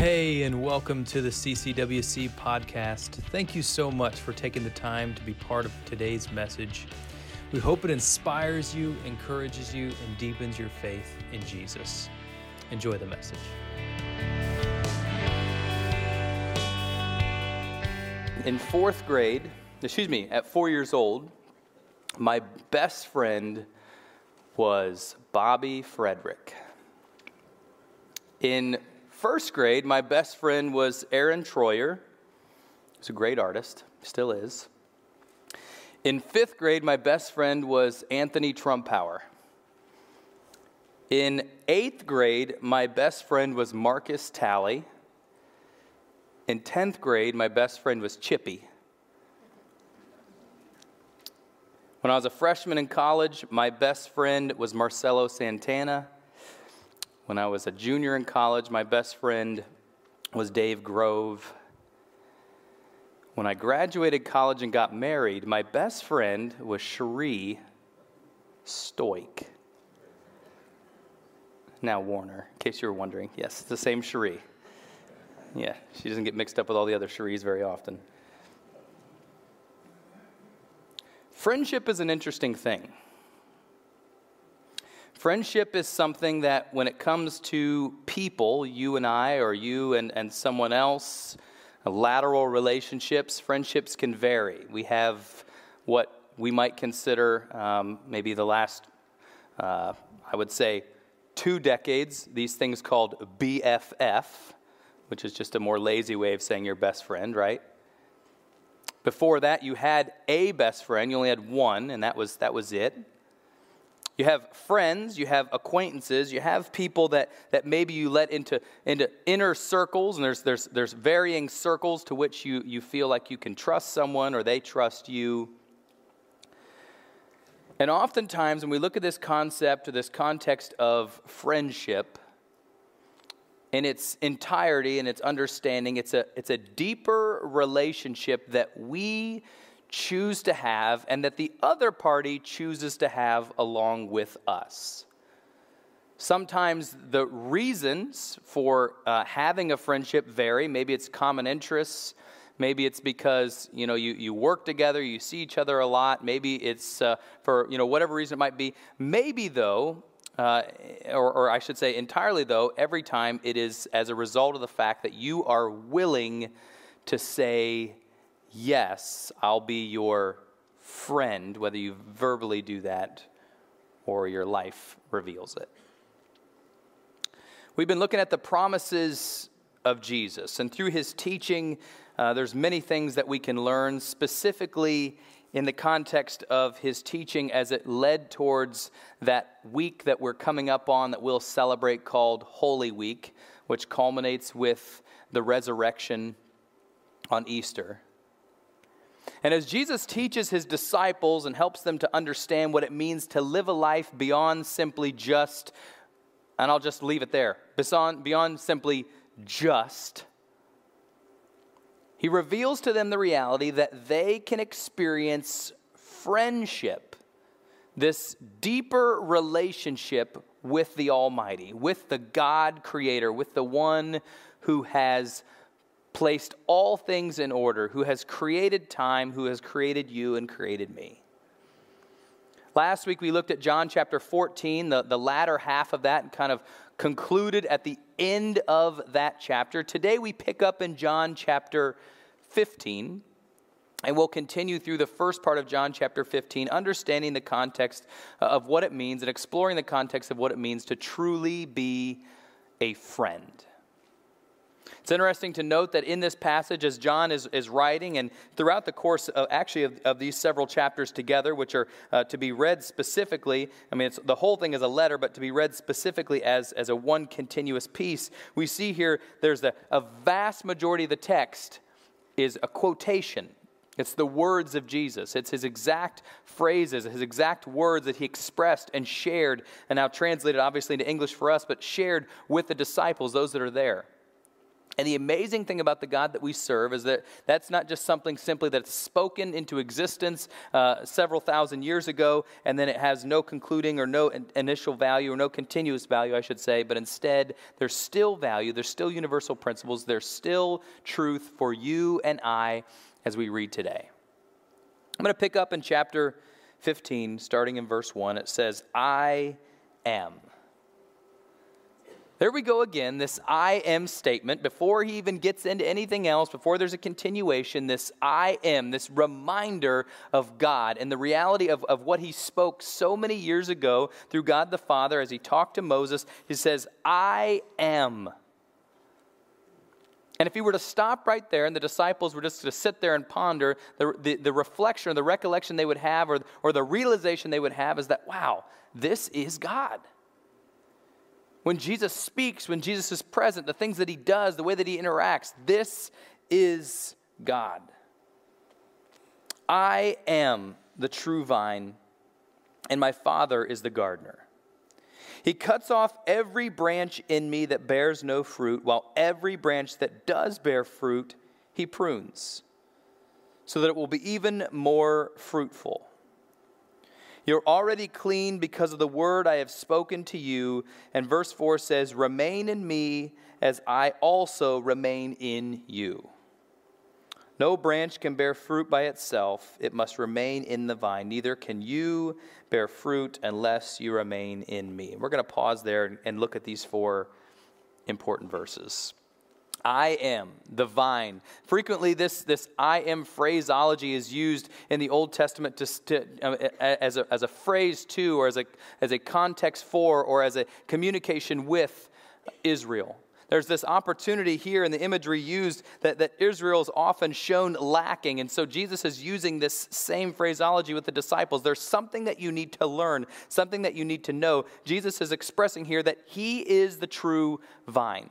Hey, and welcome to the CCWC podcast. Thank you so much for taking the time to be part of today's message. We hope it inspires you, encourages you, and deepens your faith in Jesus. Enjoy the message. In fourth grade, excuse me, at four years old, my best friend was Bobby Frederick. In first grade, my best friend was Aaron Troyer. He's a great artist, still is. In fifth grade, my best friend was Anthony Trumpauer. In eighth grade, my best friend was Marcus Talley. In 10th grade, my best friend was Chippy. When I was a freshman in college, my best friend was Marcelo Santana. When I was a junior in college, my best friend was Dave Grove. When I graduated college and got married, my best friend was Cherie Stoik. Now Warner, in case you were wondering. Yes, the same Cherie. Yeah, she doesn't get mixed up with all the other Cheries very often. Friendship is an interesting thing. Friendship is something that, when it comes to people, you and I, or you and, and someone else, lateral relationships, friendships can vary. We have what we might consider um, maybe the last, uh, I would say, two decades, these things called BFF, which is just a more lazy way of saying your best friend, right? Before that, you had a best friend. You only had one, and that was, that was it. You have friends, you have acquaintances, you have people that, that maybe you let into, into inner circles, and there's, there's, there's varying circles to which you, you feel like you can trust someone or they trust you. And oftentimes, when we look at this concept or this context of friendship, in its entirety and its understanding, it's a, it's a deeper relationship that we choose to have and that the other party chooses to have along with us. Sometimes the reasons for uh, having a friendship vary. Maybe it's common interests. Maybe it's because you know you, you work together, you see each other a lot. Maybe it's uh, for you know whatever reason it might be. Maybe though, uh, or, or I should say entirely though, every time it is as a result of the fact that you are willing to say yes, I'll be your friend, whether you verbally do that or your life reveals it. We've been looking at the promises of Jesus, and through his teaching, uh, there's many things that we can learn, specifically in the context of his teaching as it led towards that week that we're coming up on that we'll celebrate called Holy Week, which culminates with the resurrection on Easter. And as Jesus teaches his disciples and helps them to understand what it means to live a life beyond simply just, and I'll just leave it there, beyond, beyond simply just, he reveals to them the reality that they can experience friendship, this deeper relationship with the Almighty, with the God creator, with the one who has placed all things in order, who has created time, who has created you and created me. Last week we looked at John chapter 14, the, the latter half of that, and kind of concluded at the end of that chapter. Today we pick up in John chapter 15, and we'll continue through the first part of John chapter 15, understanding the context uh, of what it means and exploring the context of what it means to truly be a friend. It's interesting to note that in this passage, as John is, is writing, and throughout the course of actually of, of these several chapters together, which are uh, to be read specifically, I mean, the whole thing is a letter, but to be read specifically as, as a one continuous piece, we see here there's a, a vast majority of the text is a quotation. It's the words of Jesus. It's his exact phrases, his exact words that he expressed and shared, and now translated obviously into English for us, but shared with the disciples, those that are there. And the amazing thing about the God that we serve is that that's not just something simply that's spoken into existence uh, several thousand years ago, and then it has no concluding or no initial value or no continuous value, I should say, but instead there's still value, there's still universal principles, there's still truth for you and I as we read today. I'm going to pick up in chapter 15, starting in verse 1. It says, I am. There we go again, this I am statement. Before he even gets into anything else, before there's a continuation, this I am, this reminder of God and the reality of, of what he spoke so many years ago through God the Father as he talked to Moses. He says, I am. And if he were to stop right there and the disciples were just to sit there and ponder, the, the, the, reflection or the recollection they would have or, or the realization they would have is that, wow, this is God. When Jesus speaks, when Jesus is present, the things that he does, the way that he interacts, this is God. I am the true vine, and my Father is the gardener. He cuts off every branch in me that bears no fruit, while every branch that does bear fruit, he prunes, so that it will be even more fruitful. You're already clean because of the word I have spoken to you. And verse 4 says, Remain in me as I also remain in you. No branch can bear fruit by itself, it must remain in the vine. Neither can you bear fruit unless you remain in me. We're going to pause there and look at these four important verses. I am the vine. Frequently, this, this I am phraseology is used in the Old Testament to, to, uh, as, a, as a phrase to, or as a, as a context for, or as a communication with Israel. There's this opportunity here in the imagery used that, that Israel is often shown lacking. And so Jesus is using this same phraseology with the disciples. There's something that you need to learn, something that you need to know. Jesus is expressing here that he is the true vine.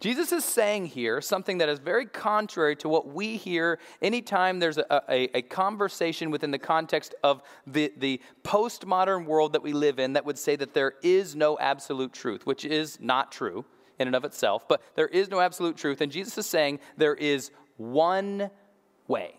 Jesus is saying here something that is very contrary to what we hear anytime there's a, a, a, conversation within the context of the, the postmodern world that we live in that would say that there is no absolute truth, which is not true in and of itself, but there is no absolute truth. And Jesus is saying there is one way.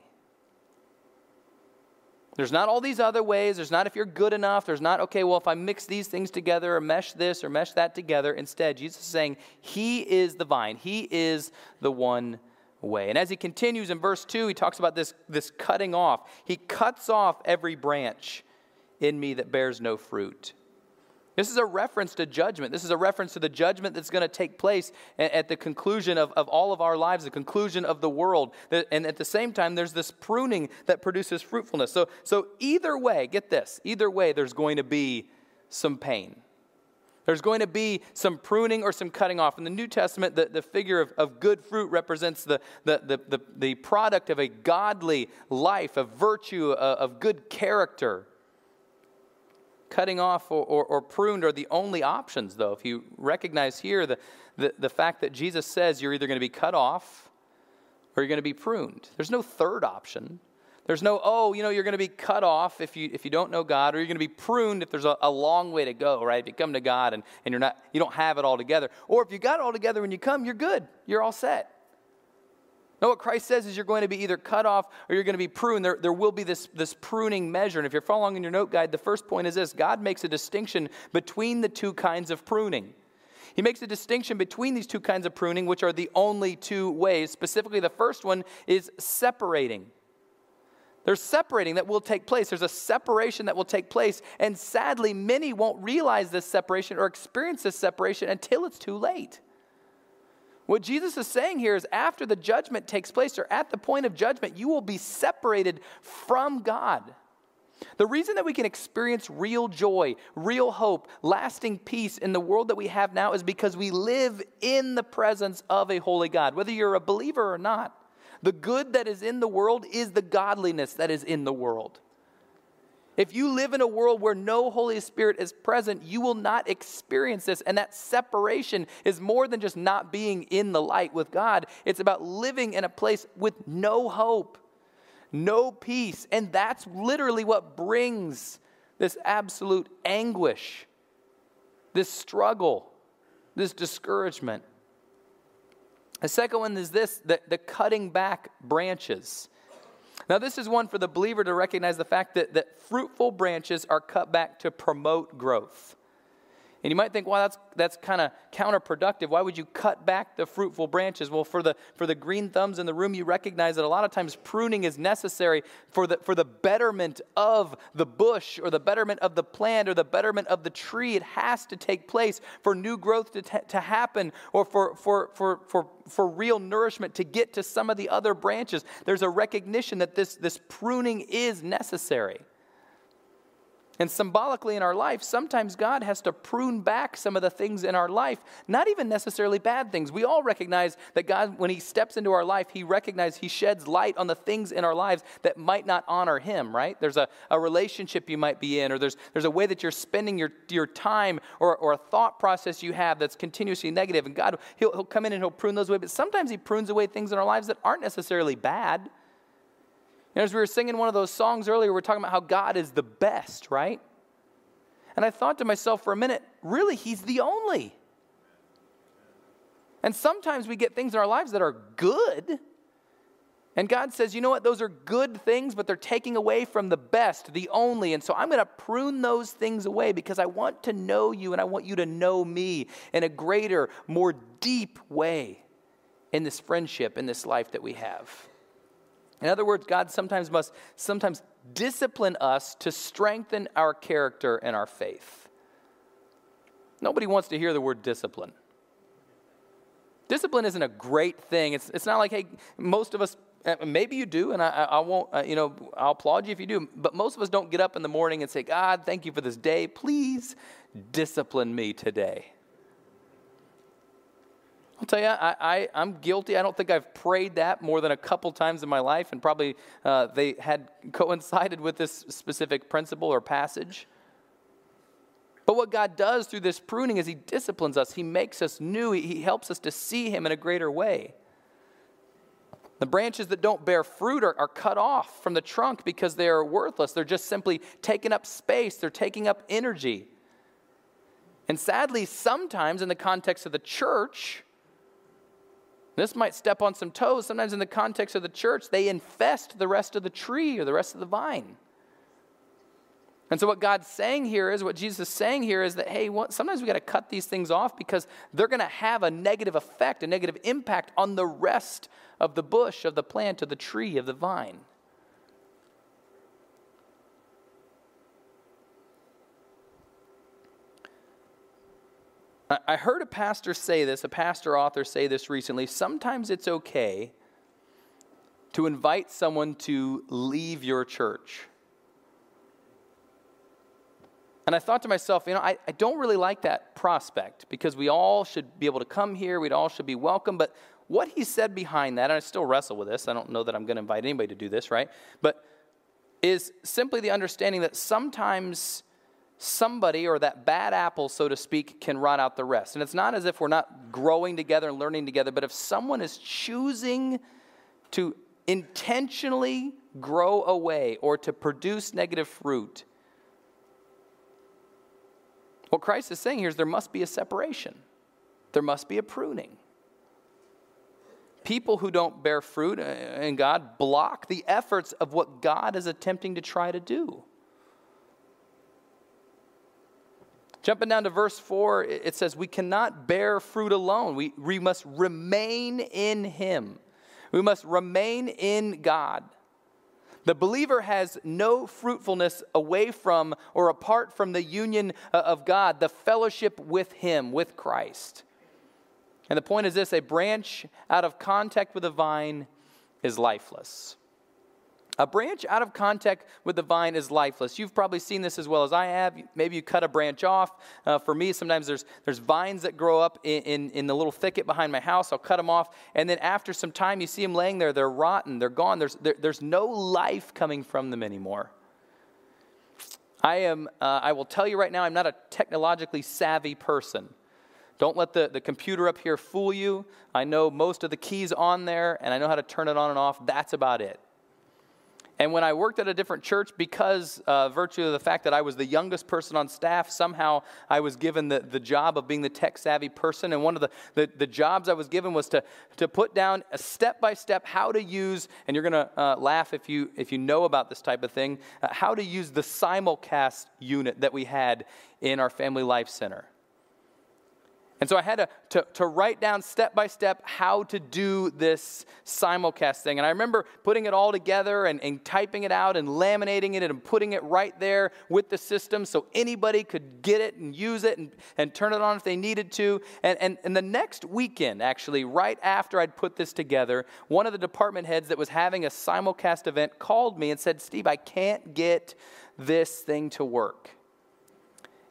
There's not all these other ways. There's not if you're good enough. There's not, okay, well, if I mix these things together or mesh this or mesh that together. Instead, Jesus is saying, He is the vine, He is the one way. And as he continues in verse 2, he talks about this, this cutting off. He cuts off every branch in me that bears no fruit. This is a reference to judgment. This is a reference to the judgment that's going to take place at the conclusion of, of all of our lives, the conclusion of the world. And at the same time, there's this pruning that produces fruitfulness. So, so either way, get this, either way, there's going to be some pain. There's going to be some pruning or some cutting off. In the New Testament, the, the figure of, of good fruit represents the, the, the, the, the product of a godly life, of virtue, of, of good character. Cutting off or, or, or, pruned are the only options, though. If you recognize here the, the, the fact that Jesus says you're either going to be cut off or you're going to be pruned, there's no third option. There's no, oh, you know, you're going to be cut off if you, if you don't know God, or you're going to be pruned if there's a, a long way to go, right? If you come to God and, and you're not, you don't have it all together. Or if you got it all together when you come, you're good. You're all set. No, what Christ says is you're going to be either cut off or you're going to be pruned. There, there will be this, this pruning measure. And if you're following in your note guide, the first point is this God makes a distinction between the two kinds of pruning. He makes a distinction between these two kinds of pruning, which are the only two ways. Specifically, the first one is separating. There's separating that will take place. There's a separation that will take place. And sadly, many won't realize this separation or experience this separation until it's too late. What Jesus is saying here is after the judgment takes place or at the point of judgment, you will be separated from God. The reason that we can experience real joy, real hope, lasting peace in the world that we have now is because we live in the presence of a holy God, whether you're a believer or not. The good that is in the world is the godliness that is in the world. If you live in a world where no Holy Spirit is present, you will not experience this. And that separation is more than just not being in the light with God, it's about living in a place with no hope, no peace. And that's literally what brings this absolute anguish, this struggle, this discouragement. The second one is this the, the cutting back branches. Now, this is one for the believer to recognize the fact that, that fruitful branches are cut back to promote growth. And you might think, well, that's, that's kind of counterproductive. Why would you cut back the fruitful branches? Well, for the, for the green thumbs in the room, you recognize that a lot of times pruning is necessary for the, for the betterment of the bush or the betterment of the plant or the betterment of the tree. It has to take place for new growth to, t- to happen or for, for, for, for, for real nourishment to get to some of the other branches. There's a recognition that this, this pruning is necessary. And symbolically in our life, sometimes God has to prune back some of the things in our life, not even necessarily bad things. We all recognize that God, when He steps into our life, He recognizes He sheds light on the things in our lives that might not honor Him, right? There's a, a relationship you might be in, or there's, there's a way that you're spending your, your time, or, or a thought process you have that's continuously negative. And God, he'll, he'll come in and He'll prune those away. But sometimes He prunes away things in our lives that aren't necessarily bad. And as we were singing one of those songs earlier, we are talking about how God is the best, right? And I thought to myself for a minute, really, He's the only. And sometimes we get things in our lives that are good. And God says, you know what? Those are good things, but they're taking away from the best, the only. And so I'm going to prune those things away because I want to know you and I want you to know me in a greater, more deep way in this friendship, in this life that we have. In other words, God sometimes must sometimes discipline us to strengthen our character and our faith. Nobody wants to hear the word discipline. Discipline isn't a great thing. It's, it's not like, hey, most of us, uh, maybe you do, and I, I won't, uh, you know, I'll applaud you if you do, but most of us don't get up in the morning and say, God, thank you for this day. Please discipline me today. I'll tell you, I, I, am guilty. I don't think I've prayed that more than a couple times in my life, and probably uh, they had coincided with this specific principle or passage. But what God does through this pruning is He disciplines us, He makes us new, He, he helps us to see Him in a greater way. The branches that don't bear fruit are, are cut off from the trunk because they are worthless. They're just simply taking up space, they're taking up energy. And sadly, sometimes in the context of the church, this might step on some toes. Sometimes, in the context of the church, they infest the rest of the tree or the rest of the vine. And so, what God's saying here is, what Jesus is saying here is that, hey, sometimes we got to cut these things off because they're going to have a negative effect, a negative impact on the rest of the bush, of the plant, of the tree, of the vine. I heard a pastor say this, a pastor author say this recently. Sometimes it's okay to invite someone to leave your church. And I thought to myself, you know, I, I don't really like that prospect because we all should be able to come here, we all should be welcome. But what he said behind that, and I still wrestle with this, I don't know that I'm going to invite anybody to do this, right? But is simply the understanding that sometimes somebody or that bad apple, so to speak, can rot out the rest. And it's not as if we're not growing together and learning together, but if someone is choosing to intentionally grow away or to produce negative fruit, what Christ is saying here is there must be a separation, there must be a pruning. People who don't bear fruit uh, in God block the efforts of what God is attempting to try to do. Jumping down to verse 4, it says, We cannot bear fruit alone. We, we must remain in Him. We must remain in God. The believer has no fruitfulness away from or apart from the union uh, of God, the fellowship with Him, with Christ. And the point is this a branch out of contact with a vine is lifeless. A branch out of contact with the vine is lifeless. You've probably seen this as well as I have. Maybe you cut a branch off. Uh, for me, sometimes there's, there's vines that grow up in, in, in, the little thicket behind my house. I'll cut them off. And then after some time, you see them laying there. They're rotten. They're gone. There's, there, there's no life coming from them anymore. I am, uh, I will tell you right now, I'm not a technologically savvy person. Don't let the, the computer up here fool you. I know most of the keys on there, and I know how to turn it on and off. That's about it. And when I worked at a different church, because uh, virtue of the fact that I was the youngest person on staff, somehow I was given the, the job of being the tech savvy person. And one of the, the, the jobs I was given was to, to put down a step by step how to use, and you're going to uh, laugh if you, if you know about this type of thing, uh, how to use the simulcast unit that we had in our Family Life Center. And so I had to, to, to, write down step by step how to do this simulcast thing. And I remember putting it all together and, and typing it out and laminating it and putting it right there with the system so anybody could get it and use it and, and turn it on if they needed to. And, and, and the next weekend, actually, right after I'd put this together, one of the department heads that was having a simulcast event called me and said, Steve, I can't get this thing to work.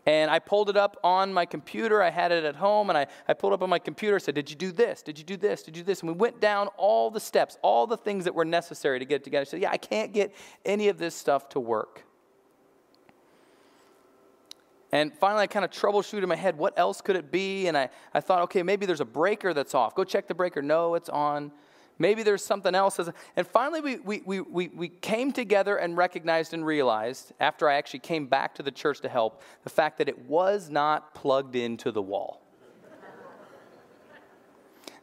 And I pulled it up on my computer. I had it at home, and I, I pulled up on my computer, said, Did you do this? Did you do this? Did you do this? And we went down all the steps, all the things that were necessary to get it together. I said, Yeah, I can't get any of this stuff to work. And finally, I kind of troubleshooted in my head, what else could it be? And I, I thought, okay, maybe there's a breaker that's off. Go check the breaker. No, it's on. Maybe there's something else. And finally, we, we, we, we, came together and recognized and realized, after I actually came back to the church to help, the fact that it was not plugged into the wall.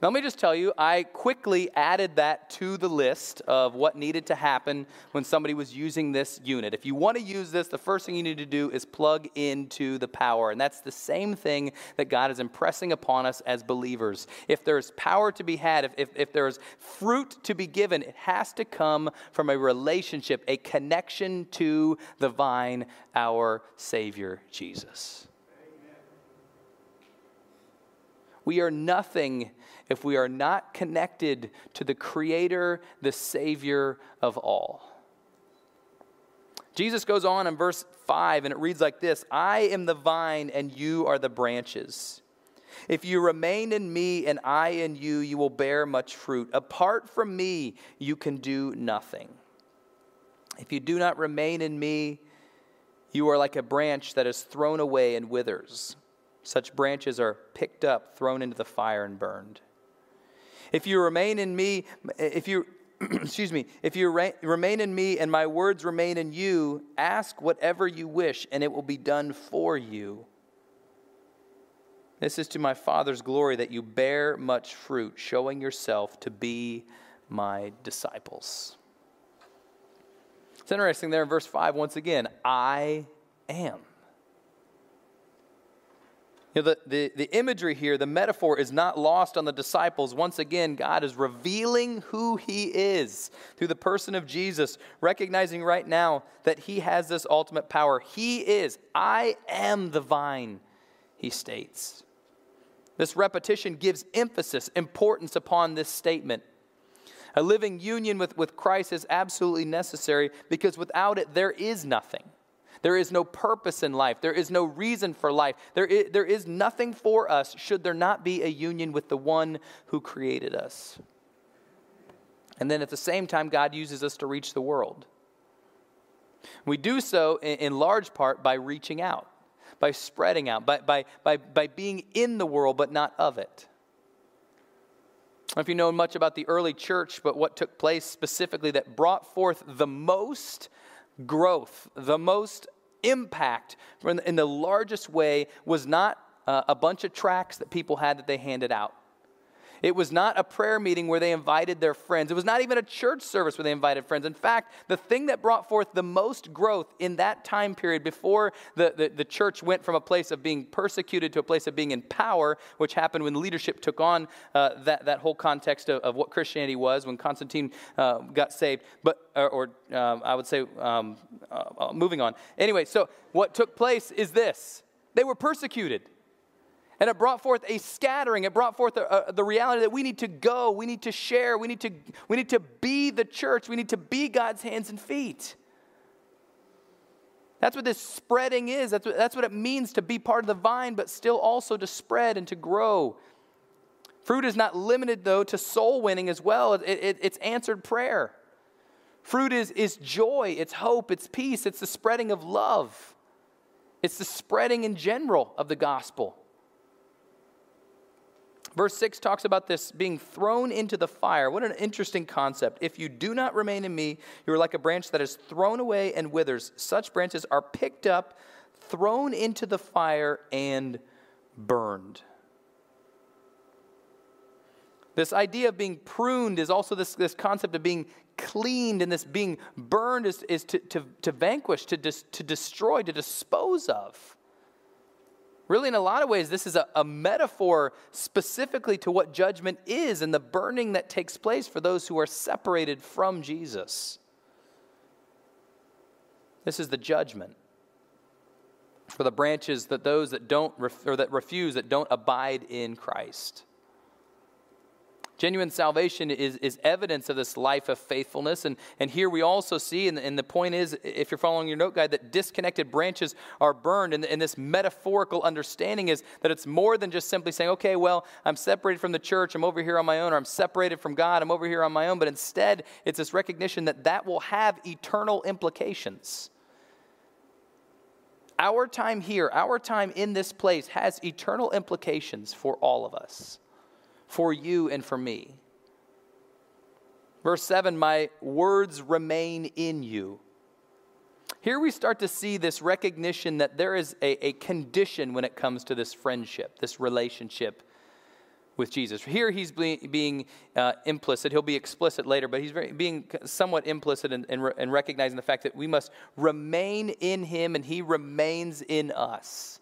Now, let me just tell you, I quickly added that to the list of what needed to happen when somebody was using this unit. If you want to use this, the first thing you need to do is plug into the power. And that's the same thing that God is impressing upon us as believers. If there's power to be had, if, if, if there's fruit to be given, it has to come from a relationship, a connection to the vine, our Savior, Jesus. We are nothing if we are not connected to the Creator, the Savior of all. Jesus goes on in verse 5, and it reads like this I am the vine, and you are the branches. If you remain in me and I in you, you will bear much fruit. Apart from me, you can do nothing. If you do not remain in me, you are like a branch that is thrown away and withers. Such branches are picked up, thrown into the fire, and burned. If you remain in me, if you, excuse me, if you re- remain in me and my words remain in you, ask whatever you wish and it will be done for you. This is to my Father's glory that you bear much fruit, showing yourself to be my disciples. It's interesting there in verse 5, once again, I am. You know, the, the, the imagery here, the metaphor is not lost on the disciples. Once again, God is revealing who He is through the person of Jesus, recognizing right now that He has this ultimate power. He is, I am the vine, He states. This repetition gives emphasis, importance upon this statement. A living union with, with Christ is absolutely necessary because without it, there is nothing. There is no purpose in life. There is no reason for life. There is, there is nothing for us should there not be a union with the one who created us. And then at the same time, God uses us to reach the world. We do so in, in large part by reaching out, by spreading out, by, by, by, by being in the world but not of it. I don't if you know much about the early church, but what took place specifically that brought forth the most growth, the most impact in the largest way was not uh, a bunch of tracts that people had that they handed out. It was not a prayer meeting where they invited their friends. It was not even a church service where they invited friends. In fact, the thing that brought forth the most growth in that time period before the, the, the, church went from a place of being persecuted to a place of being in power, which happened when leadership took on uh, that, that whole context of, of, what Christianity was when Constantine uh, got saved. But, or, or um, I would say, um, uh, uh moving on. Anyway, so what took place is this they were persecuted. And it brought forth a scattering. It brought forth a, a, the reality that we need to go, we need to share, we need to, we need to be the church, we need to be God's hands and feet. That's what this spreading is. That's what, that's what it means to be part of the vine, but still also to spread and to grow. Fruit is not limited, though, to soul winning as well, it, it, it's answered prayer. Fruit is, is joy, it's hope, it's peace, it's the spreading of love, it's the spreading in general of the gospel. Verse 6 talks about this being thrown into the fire. What an interesting concept. If you do not remain in me, you are like a branch that is thrown away and withers. Such branches are picked up, thrown into the fire, and burned. This idea of being pruned is also this, this concept of being cleaned, and this being burned is, is to, to, to vanquish, to, dis, to destroy, to dispose of. Really, in a lot of ways, this is a, a, metaphor specifically to what judgment is and the burning that takes place for those who are separated from Jesus. This is the judgment for the branches that those that don't or that refuse that don't abide in Christ. Genuine salvation is, is evidence of this life of faithfulness. And, and here we also see, and, and the point is, if you're following your note guide, that disconnected branches are burned. And, and this metaphorical understanding is that it's more than just simply saying, okay, well, I'm separated from the church, I'm over here on my own, or I'm separated from God, I'm over here on my own. But instead, it's this recognition that that will have eternal implications. Our time here, our time in this place has eternal implications for all of us for you and for me. Verse 7 My words remain in you. Here we start to see this recognition that there is a, a condition when it comes to this friendship, this relationship with Jesus. Here he's being uh, implicit. He'll be explicit later, but he's very, being somewhat implicit in, in, in recognizing the fact that we must remain in him and he remains in us.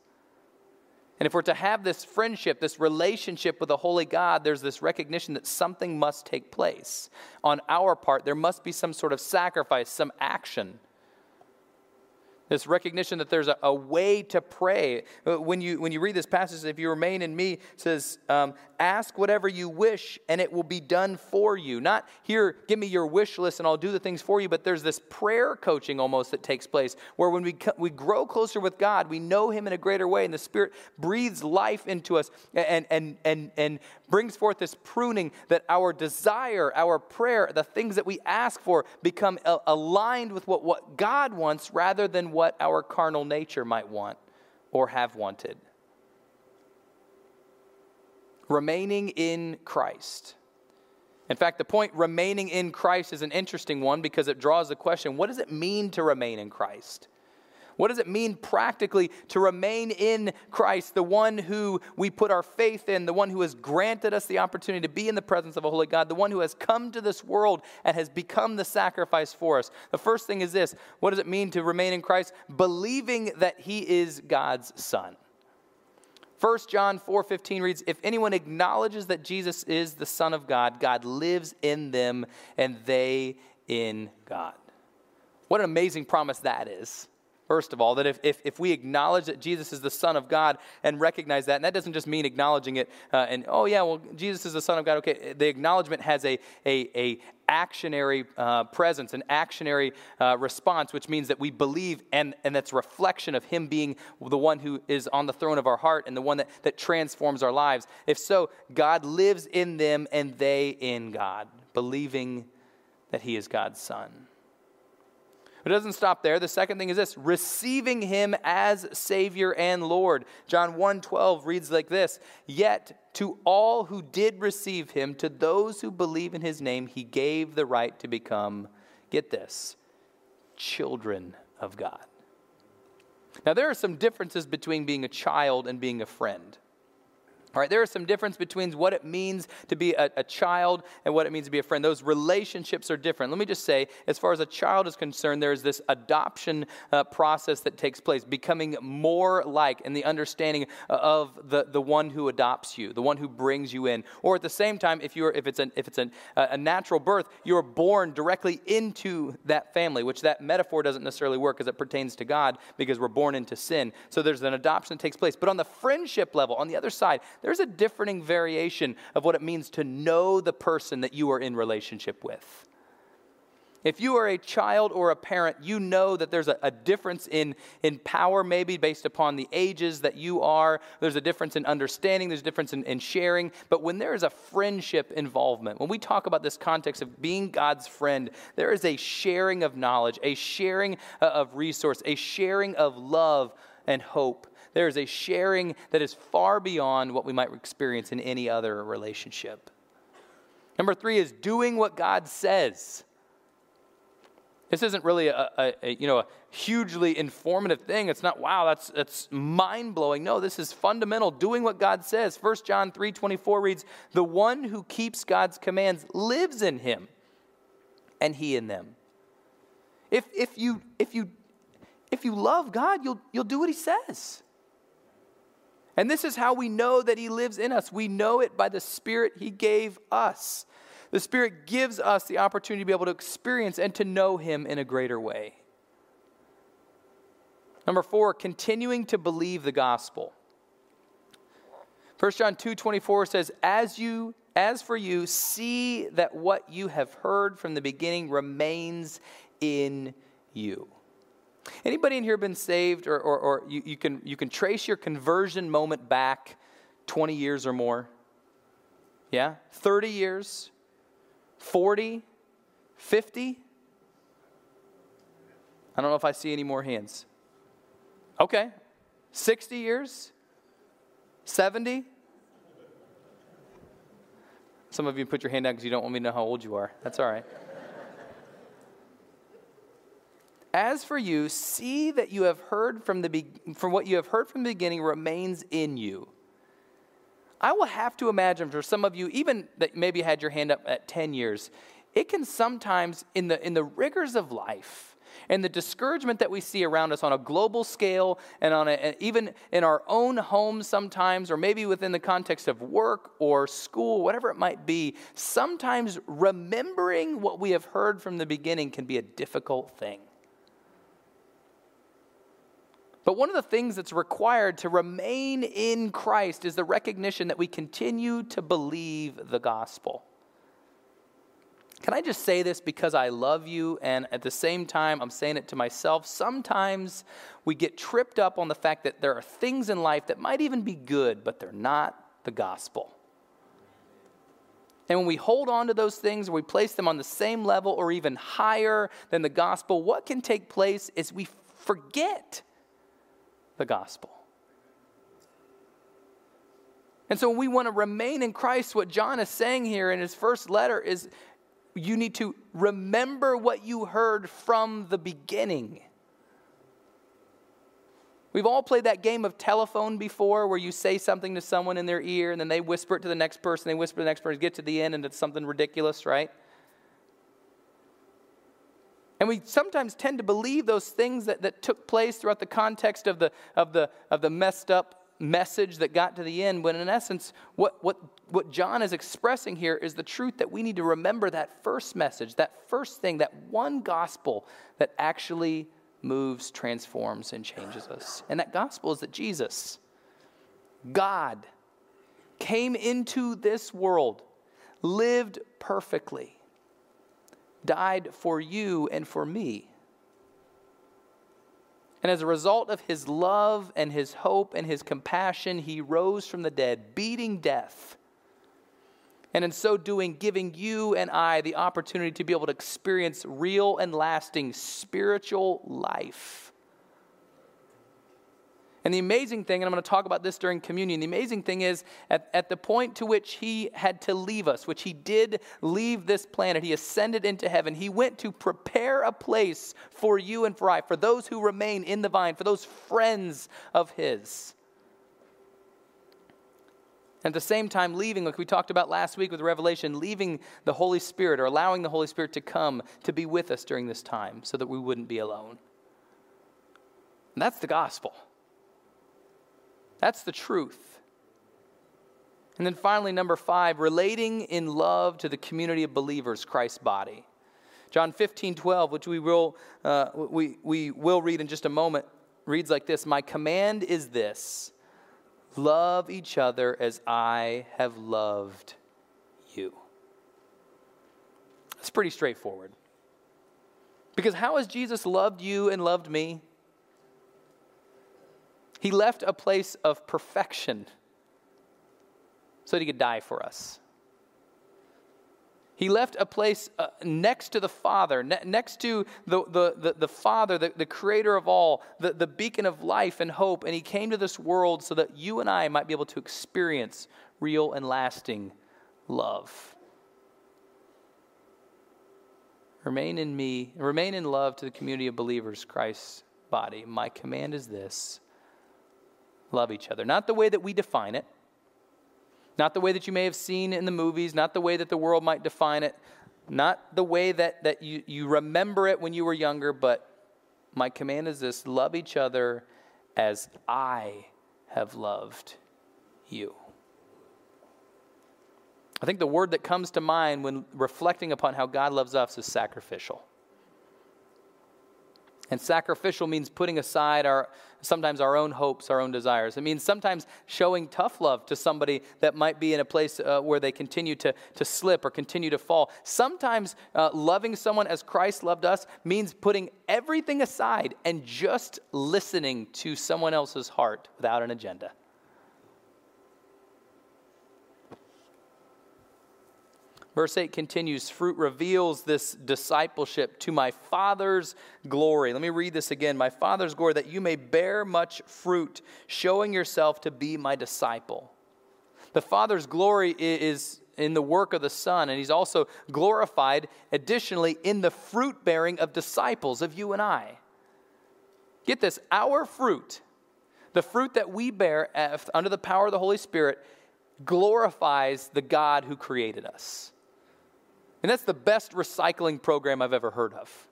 And if we're to have this friendship, this relationship with the Holy God, there's this recognition that something must take place. On our part, there must be some sort of sacrifice, some action. This recognition that there's a, a, way to pray. Uh, when you, when you read this passage, if you remain in me, says, um, ask whatever you wish and it will be done for you. Not here, give me your wish list and I'll do the things for you, but there's this prayer coaching almost that takes place where when we, we grow closer with God, we know Him in a greater way and the Spirit breathes life into us and, and, and, and brings forth this pruning that our desire, our prayer, the things that we ask for become aligned with what, what God wants rather than what our carnal nature might want or have wanted. Remaining in Christ. In fact, the point remaining in Christ is an interesting one because it draws the question what does it mean to remain in Christ? What does it mean practically to remain in Christ, the one who we put our faith in, the one who has granted us the opportunity to be in the presence of a holy God, the one who has come to this world and has become the sacrifice for us? The first thing is this what does it mean to remain in Christ? Believing that he is God's Son. 1 John 4:15 reads, "If anyone acknowledges that Jesus is the Son of God, God lives in them and they in God." What an amazing promise that is. First of all, that if, if, if, we acknowledge that Jesus is the Son of God and recognize that, and that doesn't just mean acknowledging it uh, and, oh, yeah, well, Jesus is the Son of God. Okay, the acknowledgement has a, a, a actionary uh, presence, an actionary uh, response, which means that we believe and, and that's reflection of Him being the one who is on the throne of our heart and the one that, that transforms our lives. If so, God lives in them and they in God, believing that He is God's Son. It doesn't stop there. The second thing is this receiving him as Savior and Lord. John 1 12 reads like this Yet to all who did receive him, to those who believe in his name, he gave the right to become, get this, children of God. Now, there are some differences between being a child and being a friend. All right, there is some difference between what it means to be a, a, child and what it means to be a friend. Those relationships are different. Let me just say, as far as a child is concerned, there is this adoption uh, process that takes place, becoming more like in the understanding of the, the one who adopts you, the one who brings you in. Or at the same time, if, you're, if it's, an, if it's an, a natural birth, you're born directly into that family, which that metaphor doesn't necessarily work as it pertains to God because we're born into sin. So there's an adoption that takes place. But on the friendship level, on the other side, there's a differing variation of what it means to know the person that you are in relationship with. If you are a child or a parent, you know that there's a, a, difference in, in power, maybe based upon the ages that you are. There's a difference in understanding, there's a difference in, in sharing. But when there is a friendship involvement, when we talk about this context of being God's friend, there is a sharing of knowledge, a sharing uh, of resource, a sharing of love and hope. There is a sharing that is far beyond what we might experience in any other relationship. Number three is doing what God says. This isn't really a, a, a, you know a hugely informative thing. It's not wow, that's that's mind blowing. No, this is fundamental. Doing what God says. 1 John three twenty four reads, "The one who keeps God's commands lives in Him, and He in them." If if you if you if you love God, you'll you'll do what He says. And this is how we know that He lives in us. We know it by the Spirit He gave us. The Spirit gives us the opportunity to be able to experience and to know Him in a greater way. Number four, continuing to believe the gospel. 1 John 2 24 says, As you as for you, see that what you have heard from the beginning remains in you. Anybody in here been saved or, or, or you, you, can, you can trace your conversion moment back 20 years or more? Yeah? 30 years? 40, 50? I don't know if I see any more hands. Okay. 60 years? 70? Some of you put your hand down because you don't want me to know how old you are. That's all right. As for you, see that you have heard from the be- from what you have heard from the beginning remains in you. I will have to imagine for some of you, even that maybe had your hand up at 10 years, it can sometimes, in the, in the rigors of life and the discouragement that we see around us on a global scale and on a, even in our own homes sometimes, or maybe within the context of work or school, whatever it might be, sometimes remembering what we have heard from the beginning can be a difficult thing. But one of the things that's required to remain in Christ is the recognition that we continue to believe the gospel. Can I just say this because I love you, and at the same time, I'm saying it to myself? Sometimes we get tripped up on the fact that there are things in life that might even be good, but they're not the gospel. And when we hold on to those things, or we place them on the same level or even higher than the gospel, what can take place is we forget the gospel. And so, we want to remain in Christ, what John is saying here in his first letter is you need to remember what you heard from the beginning. We've all played that game of telephone before where you say something to someone in their ear and then they whisper it to the next person, they whisper to the next person, get to the end, and it's something ridiculous, right? And we sometimes tend to believe those things that, that took place throughout the context of the, of, the, of the messed up message that got to the end, when in essence, what, what, what John is expressing here is the truth that we need to remember that first message, that first thing, that one gospel that actually moves, transforms, and changes us. And that gospel is that Jesus, God, came into this world, lived perfectly died for you and for me. And as a result of his love and his hope and his compassion, he rose from the dead, beating death. And in so doing, giving you and I the opportunity to be able to experience real and lasting spiritual life. And the amazing thing, and I'm going to talk about this during communion, the amazing thing is at, at the point to which he had to leave us, which he did leave this planet, he ascended into heaven. He went to prepare a place for you and for I, for those who remain in the vine, for those friends of his. And at the same time, leaving, like we talked about last week with Revelation, leaving the Holy Spirit or allowing the Holy Spirit to come to be with us during this time so that we wouldn't be alone. And that's the gospel. That's the truth. And then finally, number five, relating in love to the community of believers, Christ's body. John 15, 12, which we will, uh, we, we will read in just a moment, reads like this My command is this love each other as I have loved you. It's pretty straightforward. Because how has Jesus loved you and loved me? He left a place of perfection so that he could die for us. He left a place uh, next to the Father, ne- next to the, the, the, the Father, the, the creator of all, the, the beacon of life and hope. And He came to this world so that you and I might be able to experience real and lasting love. Remain in me, remain in love to the community of believers, Christ's body. My command is this love each other. Not the way that we define it, not the way that you may have seen in the movies, not the way that the world might define it, not the way that, that you, you remember it when you were younger, but my command is this love each other as I have loved you. I think the word that comes to mind when reflecting upon how God loves us is sacrificial. And sacrificial means putting aside our sometimes our own hopes, our own desires. It means sometimes showing tough love to somebody that might be in a place uh, where they continue to, to slip or continue to fall. Sometimes uh, loving someone as Christ loved us means putting everything aside and just listening to someone else's heart without an agenda. Verse 8 continues fruit reveals this discipleship to my Father's glory. Let me read this again. My Father's glory, that you may bear much fruit, showing yourself to be my disciple. The Father's glory is in the work of the Son, and He's also glorified additionally in the fruit bearing of disciples, of you and I. Get this our fruit, the fruit that we bear under the power of the Holy Spirit, glorifies the God who created us. And that's the best recycling program I've ever heard of.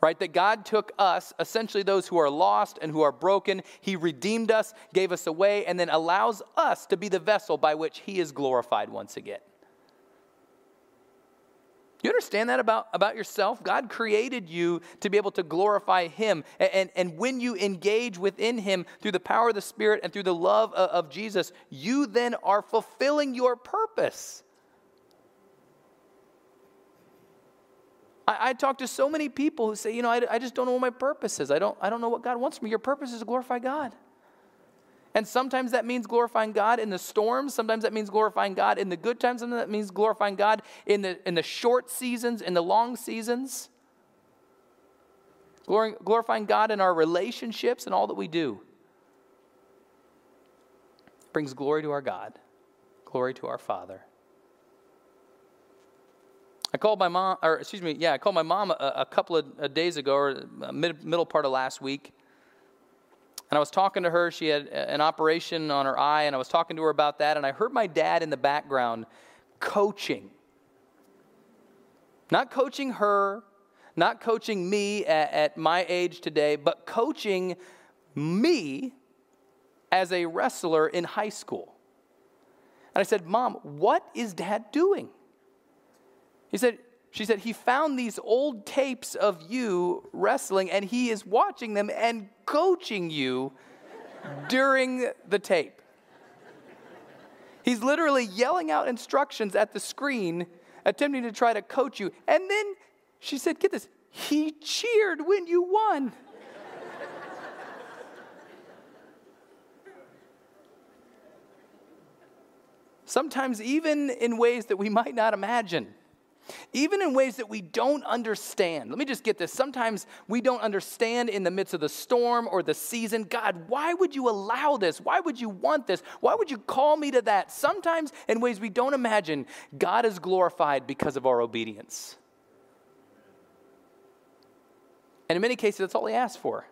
Right? That God took us, essentially those who are lost and who are broken, He redeemed us, gave us away, and then allows us to be the vessel by which He is glorified once again. You understand that about, about yourself? God created you to be able to glorify Him. And, and, and when you engage within Him through the power of the Spirit and through the love of, of Jesus, you then are fulfilling your purpose. I, I talk to so many people who say, you know, I, I just don't know what my purpose is. I don't, I don't know what God wants from me. Your purpose is to glorify God. And sometimes that means glorifying God in the storms. Sometimes that means glorifying God in the good times. Sometimes that means glorifying God in the, in the short seasons, in the long seasons. glorifying God in our relationships and all that we do. brings glory to our God, glory to our Father. I called my mom, or excuse me, yeah, I called my mom a, a couple of uh, days ago, or mid, middle part of last week. And I was talking to her. She had an operation on her eye, and I was talking to her about that. And I heard my dad in the background coaching. Not coaching her, not coaching me at, at my age today, but coaching me as a wrestler in high school. And I said, Mom, what is dad doing? He said, she said, he found these old tapes of you wrestling and he is watching them and coaching you during the tape. He's literally yelling out instructions at the screen, attempting to try to coach you. And then she said, Get this, he cheered when you won. Sometimes, even in ways that we might not imagine even in ways that we don't understand. Let me just get this. Sometimes we don't understand in the midst of the storm or the season. God, why would you allow this? Why would you want this? Why would you call me to that? Sometimes in ways we don't imagine, God is glorified because of our obedience. And in many cases, that's all he asks for.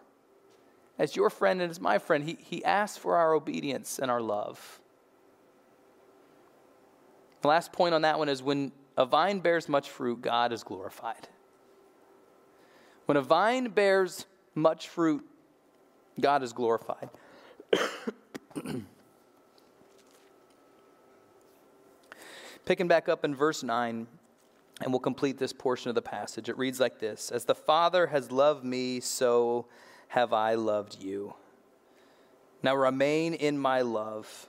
As your friend and as my friend, he, he asks for our obedience and our love. The last point on that one is when a vine bears much fruit, God is glorified. When a vine bears much fruit, God is glorified. Picking back up in verse 9, and we'll complete this portion of the passage. It reads like this As the Father has loved me, so have I loved you. Now remain in my love.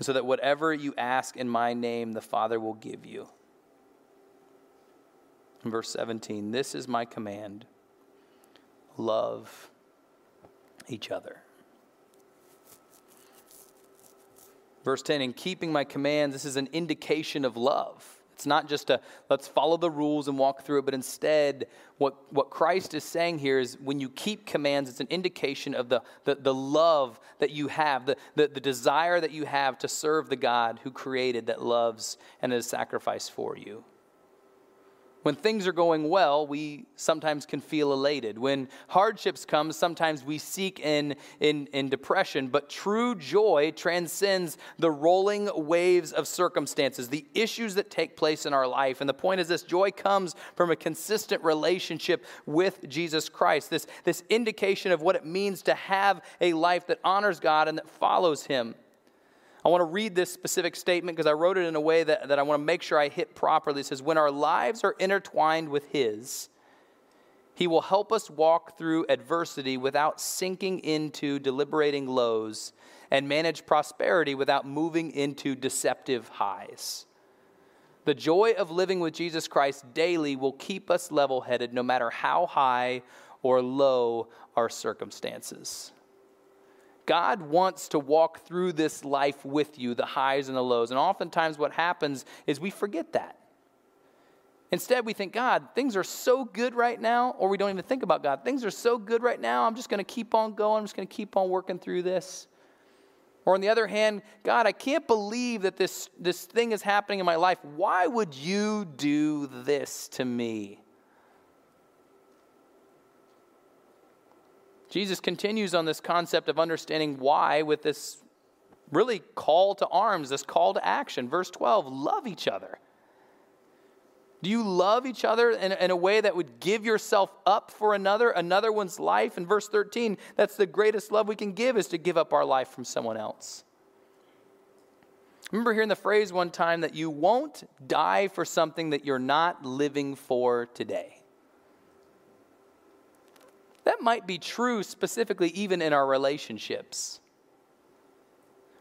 And so that whatever you ask in my name, the Father will give you. In verse 17, this is my command love each other. Verse 10, in keeping my commands, this is an indication of love. It's not just a let's follow the rules and walk through it, but instead, what, what Christ is saying here is when you keep commands, it's an indication of the, the, the love that you have, the, the, the desire that you have to serve the God who created, that loves, and has sacrificed for you. When things are going well, we sometimes can feel elated. When hardships come, sometimes we seek in, in, in depression. But true joy transcends the rolling waves of circumstances, the issues that take place in our life. And the point is this joy comes from a consistent relationship with Jesus Christ, this, this indication of what it means to have a life that honors God and that follows Him. I want to read this specific statement because I wrote it in a way that, that I want to make sure I hit properly. It says, When our lives are intertwined with His, He will help us walk through adversity without sinking into deliberating lows and manage prosperity without moving into deceptive highs. The joy of living with Jesus Christ daily will keep us level headed no matter how high or low our circumstances. God wants to walk through this life with you, the highs and the lows. And oftentimes, what happens is we forget that. Instead, we think, God, things are so good right now, or we don't even think about God. Things are so good right now, I'm just going to keep on going. I'm just going to keep on working through this. Or on the other hand, God, I can't believe that this, this thing is happening in my life. Why would you do this to me? Jesus continues on this concept of understanding why with this really call to arms, this call to action. Verse 12 love each other. Do you love each other in, in, a way that would give yourself up for another, another one's life? In verse 13, that's the greatest love we can give is to give up our life from someone else. Remember hearing the phrase one time that you won't die for something that you're not living for today. That might be true specifically even in our relationships.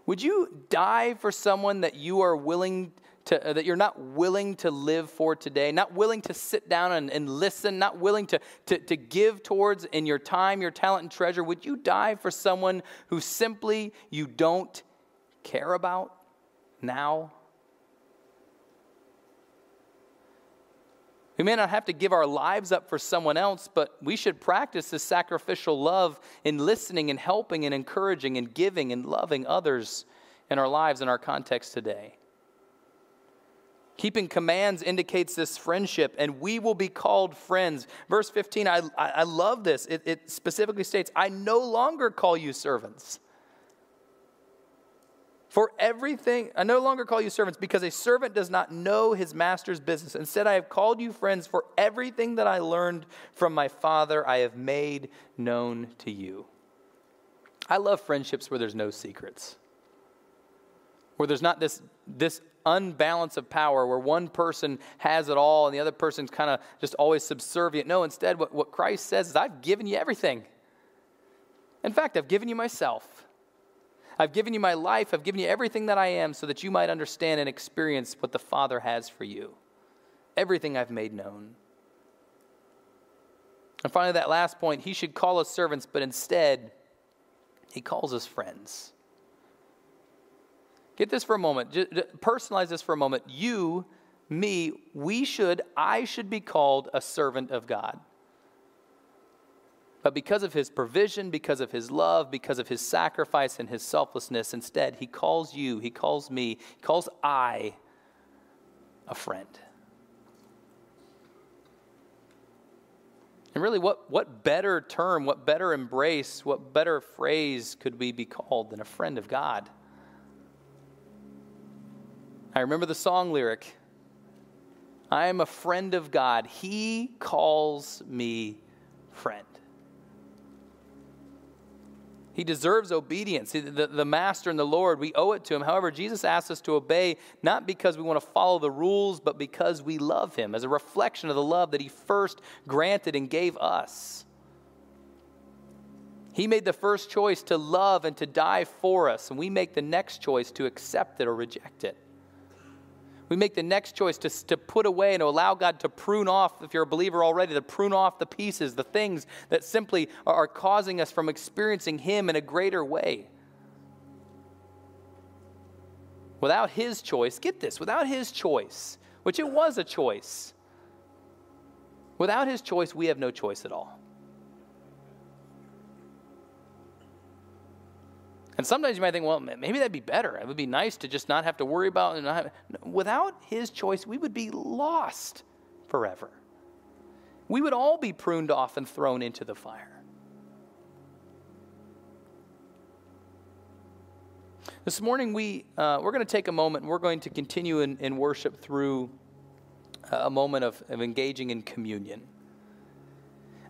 Would you die for someone that you are willing to, uh, that you're not willing to live for today, not willing to sit down and, and listen, not willing to, to, to give towards in your time, your talent, and treasure? Would you die for someone who simply you don't care about now? We may not have to give our lives up for someone else, but we should practice this sacrificial love in listening and helping and encouraging and giving and loving others in our lives in our context today. Keeping commands indicates this friendship, and we will be called friends. Verse 15, I, I love this. It, it specifically states, I no longer call you servants for everything, I no longer call you servants because a servant does not know his master's business. Instead, I have called you friends, for everything that I learned from my Father I have made known to you. I love friendships where there's no secrets, where there's not this, this unbalance of power where one person has it all and the other person's kind of just always subservient. No, instead, what, what Christ says is, I've given you everything. In fact, I've given you myself. I've given you my life, I've given you everything that I am so that you might understand and experience what the Father has for you. Everything I've made known. And finally, that last point, he should call us servants, but instead, he calls us friends. Get this for a moment. Just personalize this for a moment. You, me, we should, I should be called a servant of God. But because of his provision, because of his love, because of his sacrifice and his selflessness, instead, he calls you, he calls me, he calls I a friend. And really, what, what better term, what better embrace, what better phrase could we be called than a friend of God? I remember the song lyric I am a friend of God. He calls me friend. He deserves obedience. The, the, Master and the Lord, we owe it to Him. However, Jesus asks us to obey not because we want to follow the rules, but because we love Him as a reflection of the love that He first granted and gave us. He made the first choice to love and to die for us, and we make the next choice to accept it or reject it we make the next choice to, to put away and to allow God to prune off, if you're a believer already, to prune off the pieces, the things that simply are causing us from experiencing Him in a greater way. Without His choice, get this, without His choice, which it was a choice, without His choice, we have no choice at all. And sometimes you might think, well, maybe that'd be better. It would be nice to just not have to worry about it. Without his choice, we would be lost forever. We would all be pruned off and thrown into the fire. This morning, we, uh, we're going to take a moment and we're going to continue in, in worship through a moment of, of engaging in communion.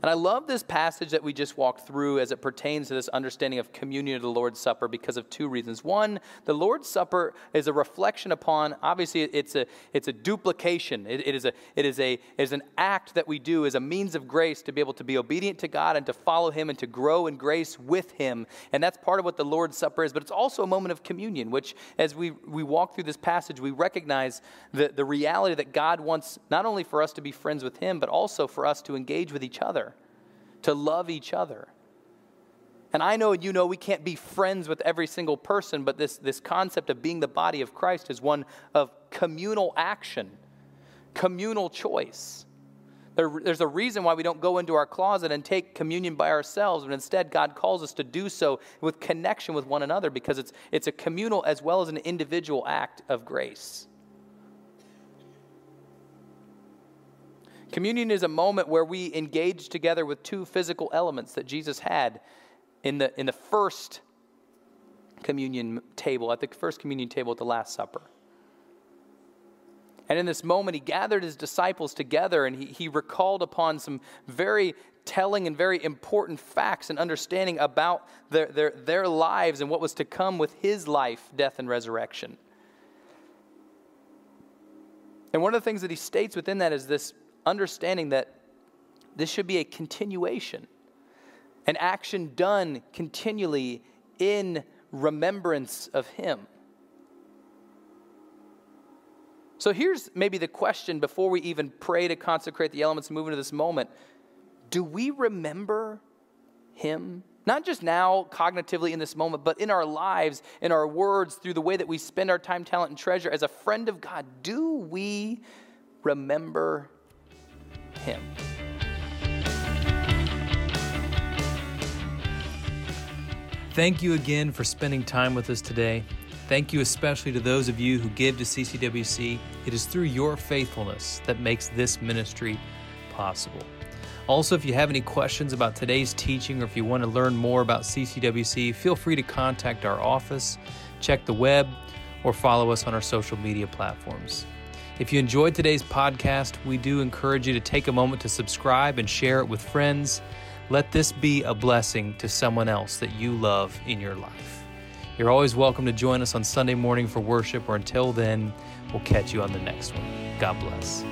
And I love this passage that we just walked through as it pertains to this understanding of communion of the Lord's Supper because of two reasons. One, the Lord's Supper is a reflection upon, obviously, it's a, it's a duplication. It, it, is a, it, is a, it is an act that we do as a means of grace to be able to be obedient to God and to follow Him and to grow in grace with Him. And that's part of what the Lord's Supper is. But it's also a moment of communion, which, as we, we walk through this passage, we recognize the, the reality that God wants not only for us to be friends with Him, but also for us to engage with each other to love each other. And I know and you know we can't be friends with every single person, but this, this concept of being the body of Christ is one of communal action, communal choice. There, there's a reason why we don't go into our closet and take communion by ourselves, but instead God calls us to do so with connection with one another because it's, it's a communal as well as an individual act of grace. Communion is a moment where we engage together with two physical elements that Jesus had in the, in the first communion table, at the first communion table at the Last Supper. And in this moment, he gathered his disciples together and he, he recalled upon some very telling and very important facts and understanding about their, their, their lives and what was to come with his life, death, and resurrection. And one of the things that he states within that is this understanding that this should be a continuation, an action done continually in remembrance of Him. So here's maybe the question before we even pray to consecrate the elements and move into this moment Do we remember Him? Not just now, cognitively in this moment, but in our lives, in our words, through the way that we spend our time, talent, and treasure as a friend of God. Do we remember him. Thank you again for spending time with us today. Thank you especially to those of you who give to CCWC. It is through your faithfulness that makes this ministry possible. Also, if you have any questions about today's teaching or if you want to learn more about CCWC, feel free to contact our office, check the web, or follow us on our social media platforms. If you enjoyed today's podcast, we do encourage you to take a moment to subscribe and share it with friends. Let this be a blessing to someone else that you love in your life. You're always welcome to join us on Sunday morning for worship, or until then, we'll catch you on the next one. God bless.